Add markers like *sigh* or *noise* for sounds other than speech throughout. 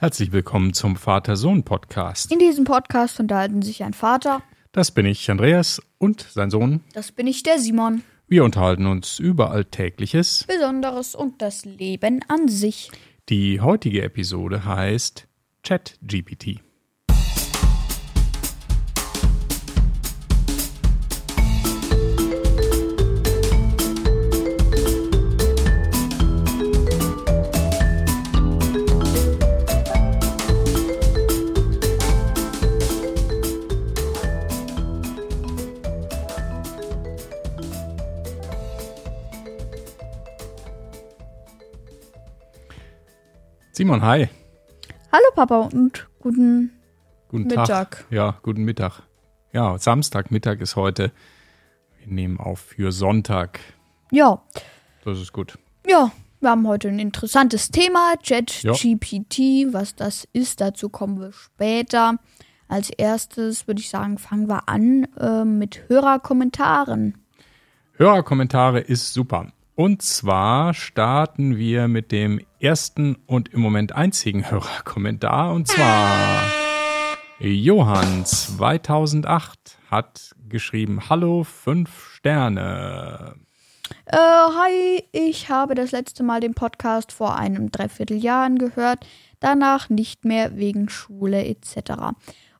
Herzlich willkommen zum Vater-Sohn-Podcast. In diesem Podcast unterhalten sich ein Vater, Das bin ich, Andreas, und sein Sohn. das bin ich, der Simon, Wir unterhalten uns über Alltägliches. Besonderes und das Leben an sich. Die heutige Episode heißt ChatGPT. Simon, hi. Hallo Papa und guten Guten Mittag. Tag. Ja, guten Mittag. Ja, Samstagmittag ist heute. Wir nehmen auf für Sonntag. Ja, Das ist gut. ja, wir haben heute ein interessantes Thema, ChatGPT, was das ist, dazu kommen wir später. Als erstes würde ich sagen, fangen wir an äh, mit Hörerkommentaren. Hörerkommentare ist super. Und zwar starten wir mit dem ersten und im Moment einzigen *laughs* Hörerkommentar. Und zwar Johann 2008 hat geschrieben, Hallo, fünf Sterne. Äh, hi, ich habe das letzte Mal den Podcast vor einem Dreivierteljahr angehört, danach nicht mehr wegen Schule etc.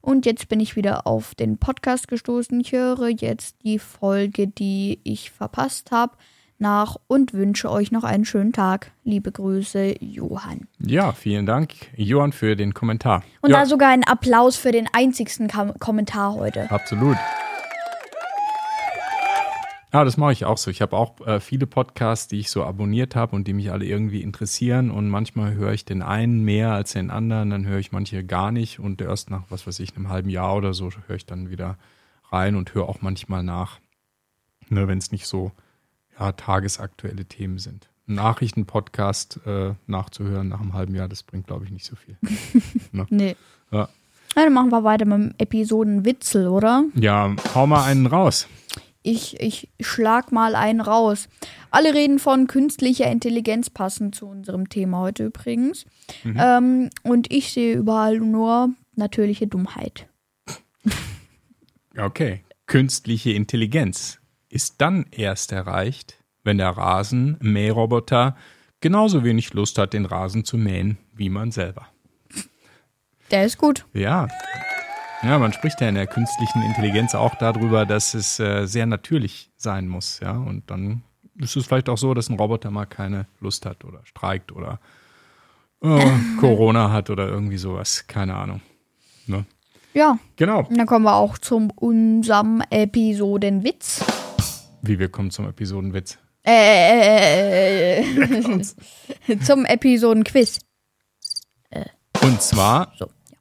Und jetzt bin ich wieder auf den Podcast gestoßen. Ich höre jetzt die Folge, die ich verpasst habe, nach und wünsche euch noch einen schönen Tag. Liebe Grüße, Johann. Ja, vielen Dank, Johann, für den Kommentar. Und ja, da sogar ein Applaus für den einzigsten Kam Kommentar heute. Absolut. Ja, das mache ich auch so. Ich habe auch äh, viele Podcasts, die ich so abonniert habe und die mich alle irgendwie interessieren. Und manchmal höre ich den einen mehr als den anderen, dann höre ich manche gar nicht. Und erst nach, was weiß ich, einem halben Jahr oder so höre ich dann wieder rein und höre auch manchmal nach, ne, wenn es nicht so ja, tagesaktuelle Themen sind. Nachrichtenpodcast äh, nachzuhören nach einem halben Jahr, das bringt, glaube ich, nicht so viel. *laughs* Nee. Ja. Na, dann machen wir weiter mit dem Episodenwitzel, oder? ja, hau mal einen raus. Ich, ich schlag mal einen raus. Alle reden von künstlicher Intelligenz, passend zu unserem Thema heute übrigens. Ähm, und ich sehe überall nur natürliche Dummheit. Okay. Künstliche Intelligenz ist dann erst erreicht, wenn der Rasenmäherroboter genauso wenig Lust hat, den Rasen zu mähen, wie man selber. Der ist gut. Ja. Ja, man spricht ja in der künstlichen Intelligenz auch darüber, dass es äh, sehr natürlich sein muss, ja. Und dann ist es vielleicht auch so, dass ein Roboter mal keine Lust hat oder streikt oder äh, *laughs* Corona hat oder irgendwie sowas. Keine Ahnung. Ne? Ja, Genau. und dann kommen wir auch zum unserem Episodenwitz. Wie wir kommen zum Episodenwitz. Äh, *laughs* zum Episodenquiz. Und zwar So, ja.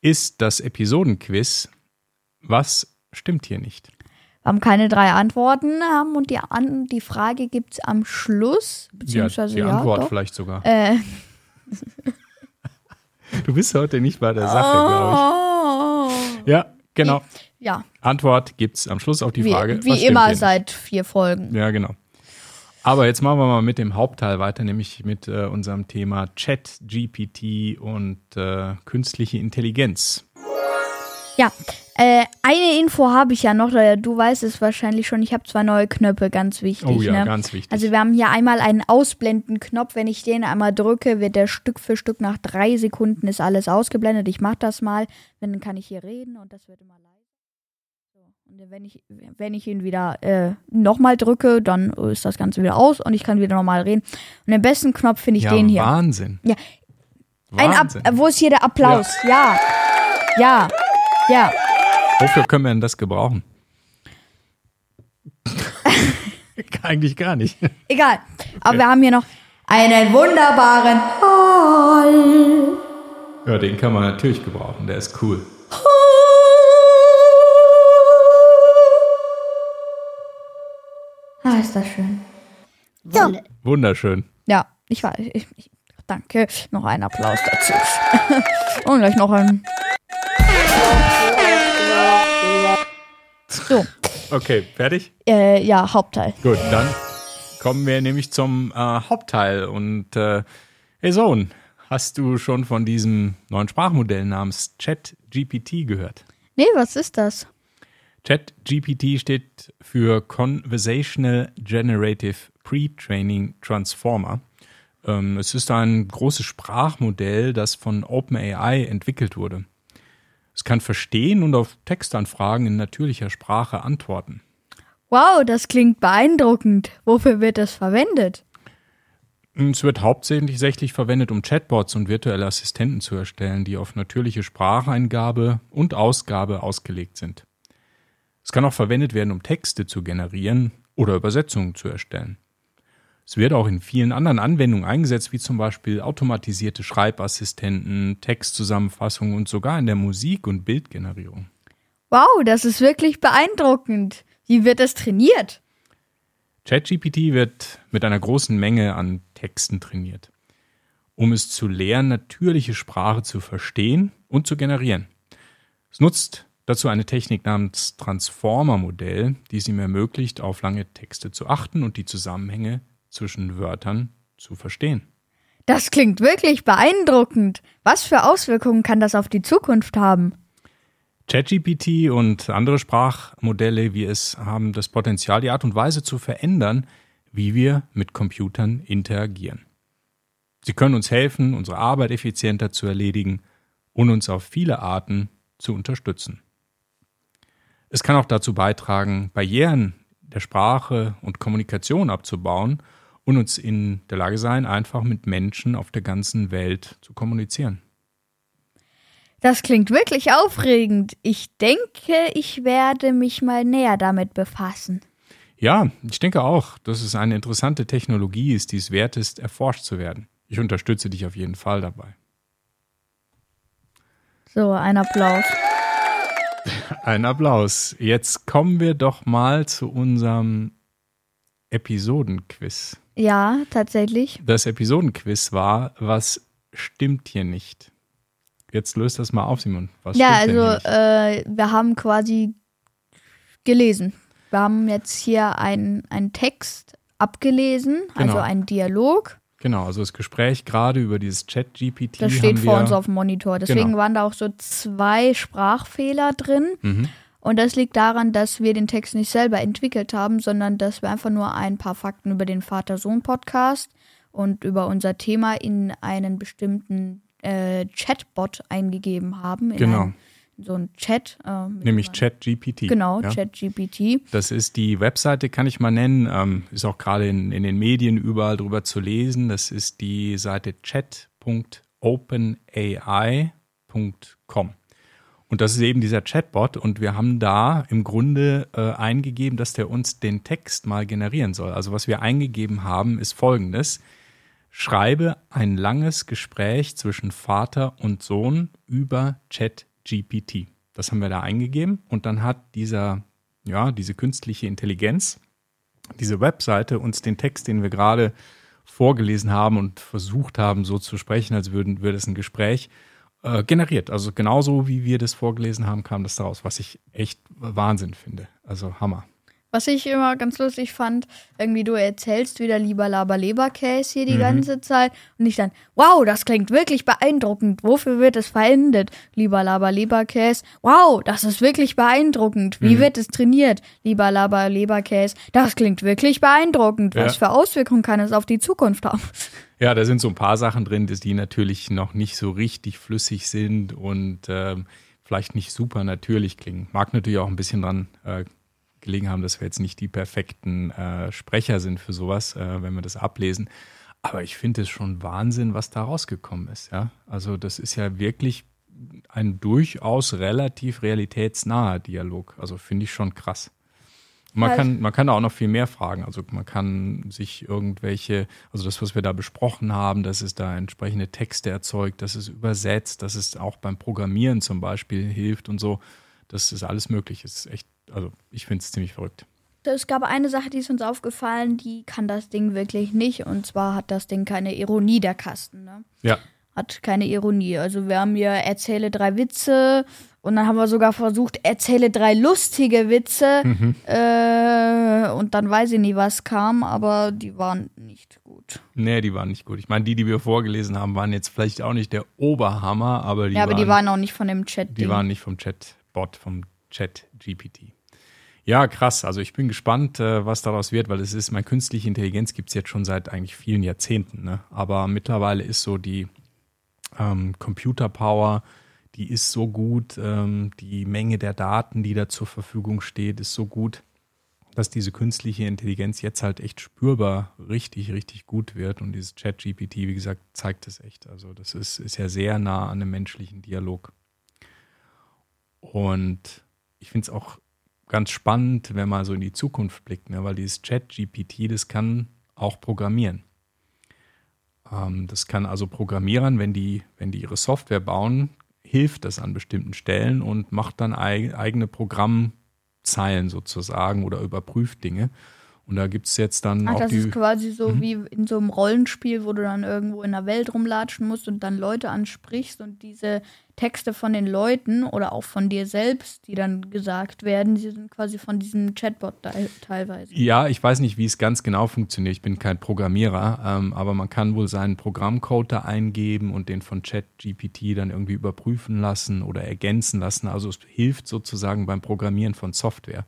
ist das Episodenquiz Was stimmt hier nicht? Wir haben keine drei Antworten ähm, und die, An die Frage gibt es am Schluss. Beziehungsweise ja, die ja, Antwort doch. vielleicht sogar. Äh, *laughs* Du bist heute nicht bei der Sache, glaube oh. ich. Ja, genau. Ja, Antwort gibt's am Schluss auf die wie, Frage. wie immer seit vier Folgen. Ja, genau. Aber jetzt machen wir mal mit dem Hauptteil weiter, nämlich mit äh, unserem Thema Chat, GPT und äh, künstliche Intelligenz. Ja, äh, eine Info habe ich ja noch, äh, du weißt es wahrscheinlich schon, ich habe zwei neue Knöpfe, ganz wichtig. Oh ja, ne? ganz wichtig. Also wir haben hier einmal einen Ausblenden-Knopf, wenn ich den einmal drücke, wird der Stück für Stück nach drei Sekunden ist alles ausgeblendet. Ich mache das mal, dann kann ich hier reden und das wird immer leise. Und wenn ich, wenn ich ihn wieder äh, nochmal drücke, dann ist das Ganze wieder aus und ich kann wieder normal reden. Und den besten Knopf finde ich ja, den hier. Wahnsinn. Ja. Ein Ab Wahnsinn. wo ist hier der Applaus? Ja. Ja. Ja. Wofür können wir denn das gebrauchen? *laughs* Eigentlich gar nicht. Egal. Aber wir haben hier noch einen wunderbaren Hall. Ja, den kann man natürlich gebrauchen, der ist cool. Ah, ist das schön. Wunderschön. Ja, ich weiß. Ich, ich, danke. Noch ein Applaus dazu. *laughs* Und gleich noch ein. So, Okay, fertig? äh, ja, Hauptteil. Gut, dann kommen wir nämlich zum äh, Hauptteil. Und äh, hey Sohn, Hast du schon von diesem neuen Sprachmodell namens ChatGPT gehört? Nee, was ist das? ChatGPT steht für Conversational Generative Pre-Training Transformer. Ähm, es ist ein großes Sprachmodell, das von OpenAI entwickelt wurde. Es kann verstehen und auf Textanfragen in natürlicher Sprache antworten. Wow, das klingt beeindruckend. Wofür wird das verwendet? Es wird hauptsächlich verwendet, um Chatbots und virtuelle Assistenten zu erstellen, die auf natürliche Spracheingabe und Ausgabe ausgelegt sind. Es kann auch verwendet werden, um Texte zu generieren oder Übersetzungen zu erstellen. Es wird auch in vielen anderen Anwendungen eingesetzt, wie zum Beispiel automatisierte Schreibassistenten, Textzusammenfassungen und sogar in der Musik- und Bildgenerierung. Wow, das ist wirklich beeindruckend. Wie wird das trainiert? ChatGPT wird mit einer großen Menge an Texten trainiert, um es zu lernen, natürliche Sprache zu verstehen und zu generieren. Es nutzt dazu eine Technik namens Transformer-Modell, die es ihm ermöglicht, auf lange Texte zu achten und die Zusammenhänge zwischen Wörtern zu verstehen. Das klingt wirklich beeindruckend. Was für Auswirkungen kann das auf die Zukunft haben? ChatGPT und andere Sprachmodelle wie es haben das Potenzial, die Art und Weise zu verändern, wie wir mit Computern interagieren. Sie können uns helfen, unsere Arbeit effizienter zu erledigen und uns auf viele Arten zu unterstützen. Es kann auch dazu beitragen, Barrieren der Sprache und Kommunikation abzubauen und uns in der Lage sein, einfach mit Menschen auf der ganzen Welt zu kommunizieren. Das klingt wirklich aufregend. Ich denke, ich werde mich mal näher damit befassen. Ja, ich denke auch, dass es eine interessante Technologie ist, die es wert ist, erforscht zu werden. Ich unterstütze dich auf jeden Fall dabei. So, ein Applaus. Ein Applaus. Jetzt kommen wir doch mal zu unserem Episodenquiz. Ja, tatsächlich. Das Episodenquiz war, was stimmt hier nicht? Jetzt löst das mal auf, Simon. Was ja, also äh, wir haben quasi gelesen. Wir haben jetzt hier einen Text abgelesen, also Genau. einen Dialog. Genau, also das Gespräch gerade über dieses Chat-GPT. Das steht vor uns auf dem Monitor. Deswegen Genau. waren da auch so zwei Sprachfehler drin. Mhm. Und das liegt daran, dass wir den Text nicht selber entwickelt haben, sondern dass wir einfach nur ein paar Fakten über den Vater-Sohn-Podcast und über unser Thema in einen bestimmten äh, Chatbot eingegeben haben. Genau. einen, in so einen Chat. Äh, Nämlich. Chat-GPT. Genau, ja? ChatGPT. Das ist die Webseite, kann ich mal nennen. Ähm, ist auch gerade in, in den Medien überall drüber zu lesen. Das ist die Seite chat.openai.com. Und das ist eben dieser Chatbot. Und wir haben da im Grunde äh, eingegeben, dass der uns den Text mal generieren soll. Also was wir eingegeben haben, ist folgendes. Schreibe ein langes Gespräch zwischen Vater und Sohn über ChatGPT. Das haben wir da eingegeben und dann hat dieser, ja, diese künstliche Intelligenz, diese Webseite uns den Text, den wir gerade vorgelesen haben und versucht haben, so zu sprechen, als würden würde es ein Gespräch äh, generiert. Also genauso wie wir das vorgelesen haben, kam das daraus, was ich echt Wahnsinn finde. Also Hammer. Was ich immer ganz lustig fand, irgendwie du erzählst wieder lieber Laber Leberkäse hier die Mhm. ganze Zeit und ich dann, wow, das klingt wirklich beeindruckend. Wofür wird es verwendet? Lieber Laber Leberkäse. Wow, das ist wirklich beeindruckend. Wie Mhm. wird es trainiert? Lieber Laber Leberkäse. Das klingt wirklich beeindruckend. Was Ja. für Auswirkungen kann es auf die Zukunft haben? *laughs* Ja, da sind so ein paar Sachen drin, die natürlich noch nicht so richtig flüssig sind und ähm, vielleicht nicht super natürlich klingen. Mag natürlich auch ein bisschen dran äh, gelegen haben, dass wir jetzt nicht die perfekten äh, Sprecher sind für sowas, äh, wenn wir das ablesen. Aber ich finde es schon Wahnsinn, was da rausgekommen ist. Ja? Also das ist ja wirklich ein durchaus relativ realitätsnaher Dialog. Also finde ich schon krass. Man kann, man kann da auch noch viel mehr fragen. Also man kann sich irgendwelche, also das, was wir da besprochen haben, dass es da entsprechende Texte erzeugt, dass es übersetzt, dass es auch beim Programmieren zum Beispiel hilft und so. Das ist alles möglich. Es ist echt, also ich finde es ziemlich verrückt. Es gab eine Sache, die ist uns aufgefallen, die kann das Ding wirklich nicht. Und zwar hat das Ding keine Ironie, der Kasten. Ne? Ja, hat keine Ironie. Also wir haben hier erzähle drei Witze Und dann haben wir sogar versucht, erzähle drei lustige Witze. Mhm. Äh, und dann weiß ich nie, was kam, aber die waren nicht gut. Nee, die waren nicht gut. Ich meine, die, die wir vorgelesen haben, waren jetzt vielleicht auch nicht der Oberhammer, aber die, ja, aber waren, die waren auch nicht von dem Chat. die waren nicht vom Chatbot, vom Chat GPT. Ja, krass. Also ich bin gespannt, äh, was daraus wird, weil es ist, meine künstliche Intelligenz gibt es jetzt schon seit eigentlich vielen Jahrzehnten. Ne? Aber mittlerweile ist so die ähm, Computer Power, die ist so gut, ähm, die Menge der Daten, die da zur Verfügung steht, ist so gut, dass diese künstliche Intelligenz jetzt halt echt spürbar richtig, richtig gut wird. Und dieses Chat-GPT, wie gesagt, zeigt es echt. Also das ist, ist ja sehr nah an einem menschlichen Dialog. Und ich finde es auch ganz spannend, wenn man so in die Zukunft blickt, ne? weil dieses Chat-GPT, das kann auch programmieren. Ähm, das kann also Programmierern, wenn die, wenn die ihre Software bauen, hilft das an bestimmten Stellen und macht dann eig eigene Programmzeilen sozusagen oder überprüft Dinge. Und da gibt es jetzt dann Ach, auch das die. ist quasi so wie in so einem Rollenspiel, wo du dann irgendwo in der Welt rumlatschen musst und dann Leute ansprichst und diese Texte von den Leuten oder auch von dir selbst, die dann gesagt werden, die sind quasi von diesem Chatbot te teilweise. Ja, ich weiß nicht, wie es ganz genau funktioniert. Ich bin kein Programmierer, ähm, aber man kann wohl seinen Programmcode da eingeben und den von ChatGPT dann irgendwie überprüfen lassen oder ergänzen lassen. Also es hilft sozusagen beim Programmieren von Software.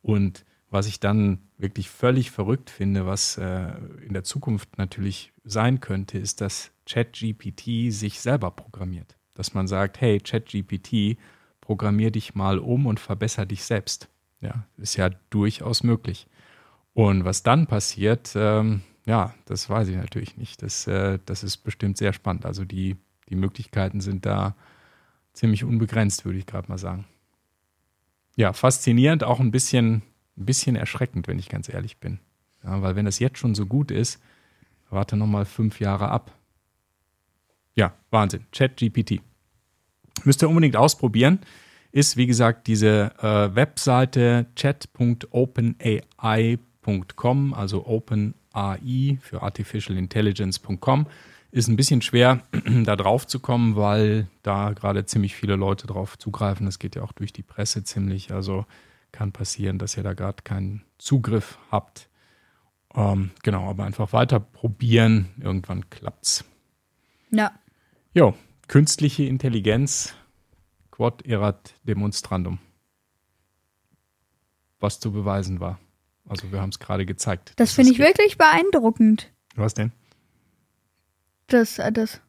Und was ich dann wirklich völlig verrückt finde, was äh, in der Zukunft natürlich sein könnte, ist, dass ChatGPT sich selber programmiert. Dass man sagt, hey, ChatGPT, programmier dich mal um und verbessere dich selbst. Ja, ist ja durchaus möglich. Und was dann passiert, ähm, ja, das weiß ich natürlich nicht. Das, äh, das ist bestimmt sehr spannend. Also die, die Möglichkeiten sind da ziemlich unbegrenzt, würde ich gerade mal sagen. Ja, faszinierend, auch ein bisschen, ein bisschen erschreckend, wenn ich ganz ehrlich bin. Ja, weil wenn das jetzt schon so gut ist, warte nochmal fünf Jahre ab. Ja, Wahnsinn. ChatGPT. Müsst ihr unbedingt ausprobieren. Ist, wie gesagt, diese äh, Webseite chat.openai.com, also OpenAI für Artificial Intelligence.com. Ist ein bisschen schwer, *clears throat* da drauf zu kommen, weil da gerade ziemlich viele Leute drauf zugreifen. Das geht ja auch durch die Presse ziemlich. Also kann passieren, dass ihr da gerade keinen Zugriff habt. Ähm, genau, aber einfach weiter probieren. Irgendwann klappt's. Ja. Jo, künstliche Intelligenz, quod erat demonstrandum. Was zu beweisen war. Also wir haben es gerade gezeigt. Das finde ich geht. wirklich beeindruckend. Was denn? Das, äh, das,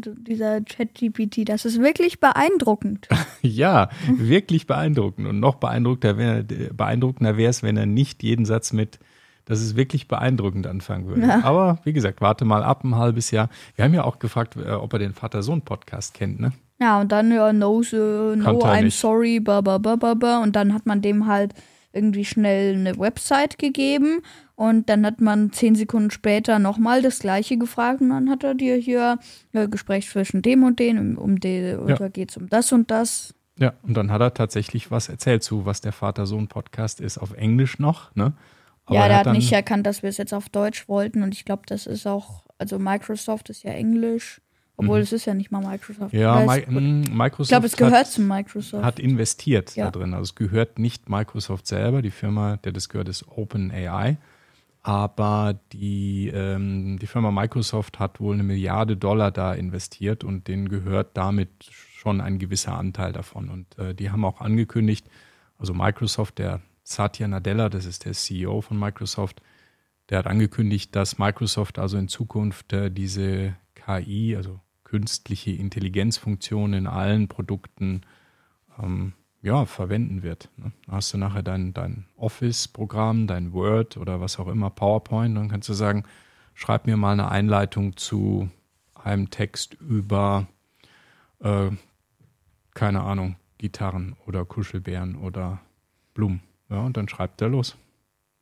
dieser Chat-GPT, das ist wirklich beeindruckend. *laughs* Ja, wirklich beeindruckend. Und noch beeindruckender wäre beeindruckender wäre es, wenn er nicht jeden Satz mit das ist wirklich beeindruckend anfangen würde. Ja. Aber wie gesagt, warte mal ab ein halbes Jahr. Wir haben ja auch gefragt, äh, ob er den Vater-Sohn-Podcast kennt, ne? Ja, und dann, ja, no, so, no I'm nicht. sorry, ba, ba, ba, ba, ba. Und dann hat man dem halt irgendwie schnell eine Website gegeben und dann hat man zehn Sekunden später nochmal das gleiche gefragt und dann hat er dir hier äh, Gespräch zwischen dem und dem, um, und Ja. da geht's um das und das. Ja, und dann hat er tatsächlich was erzählt zu, was der Vater-Sohn-Podcast ist, auf Englisch noch, ne? ja, er der hat dann- nicht erkannt, dass wir es jetzt auf Deutsch wollten und ich glaube, das ist auch, also Microsoft ist ja Englisch, obwohl es ist ja nicht mal Microsoft. Mhm. Ja, Mi es- mm, Microsoft ich glaube, es gehört hat, zu Microsoft. hat investiert Ja. da drin. Also es gehört nicht Microsoft selber, die Firma, der das gehört, ist OpenAI. Aber die, ähm, die Firma Microsoft hat wohl eine Milliarde Dollar da investiert und denen gehört damit schon ein gewisser Anteil davon. Und äh, die haben auch angekündigt, also Microsoft, der Satya Nadella, das ist der CEO von Microsoft, der hat angekündigt, dass Microsoft also in Zukunft äh, diese KI, also künstliche Intelligenzfunktion in allen Produkten ähm, ja, verwenden wird. Ne? Da hast du nachher dein, dein Office-Programm, dein Word oder was auch immer, PowerPoint, dann kannst du sagen, schreib mir mal eine Einleitung zu einem Text über, äh, keine Ahnung, Gitarren oder Kuschelbären oder Blumen. Ja, und dann schreibt er los.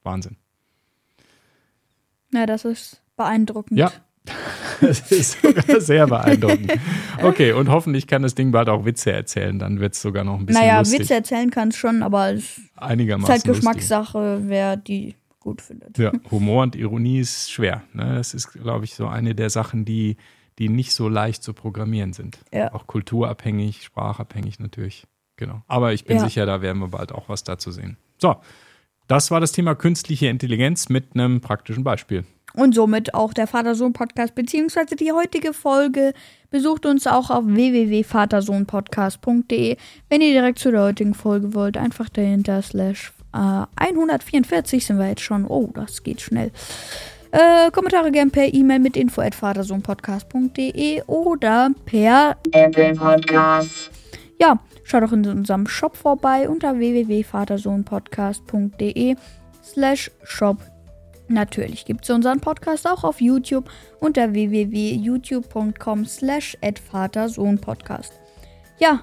Wahnsinn. Ja, das ist beeindruckend. Ja. *laughs* Das ist sogar sehr beeindruckend. Okay, und hoffentlich kann das Ding bald auch Witze erzählen. Dann wird es sogar noch ein bisschen Naja, lustig. Witze erzählen kann es schon, aber es ist halt lustig. Geschmackssache, wer die gut findet. Ja, Humor und Ironie ist schwer. Ne? Das ist, glaube ich, so eine der Sachen, die, die nicht so leicht zu programmieren sind. Ja. Auch kulturabhängig, sprachabhängig natürlich. genau. Aber ich bin Ja. sicher, da werden wir bald auch was dazu sehen. So, das war das Thema künstliche Intelligenz mit einem praktischen Beispiel. Und somit auch der Vater-Sohn-Podcast, beziehungsweise die heutige Folge. Besucht uns auch auf www.vatersohnpodcast.de. Wenn ihr direkt zu der heutigen Folge wollt, einfach dahinter slash äh, 144 sind wir jetzt schon. Oh, das geht schnell. Äh, Kommentare gern per E-Mail mit info at vatersohnpodcast.de oder per Apple Podcasts, ja, schaut auch in unserem Shop vorbei unter www.vatersohnpodcast.de slash shop. Natürlich gibt es unseren Podcast auch auf YouTube unter www.youtube.com slash vatersohnpodcast. Ja,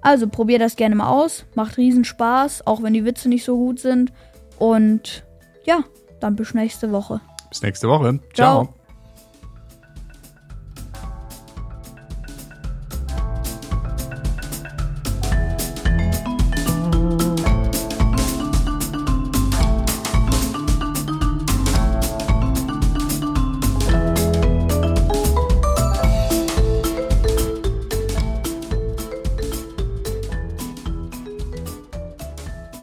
also probiert das gerne mal aus. Macht riesen Spaß, auch wenn die Witze nicht so gut sind. Und ja, dann bis nächste Woche. Bis nächste Woche. Ciao. Ciao.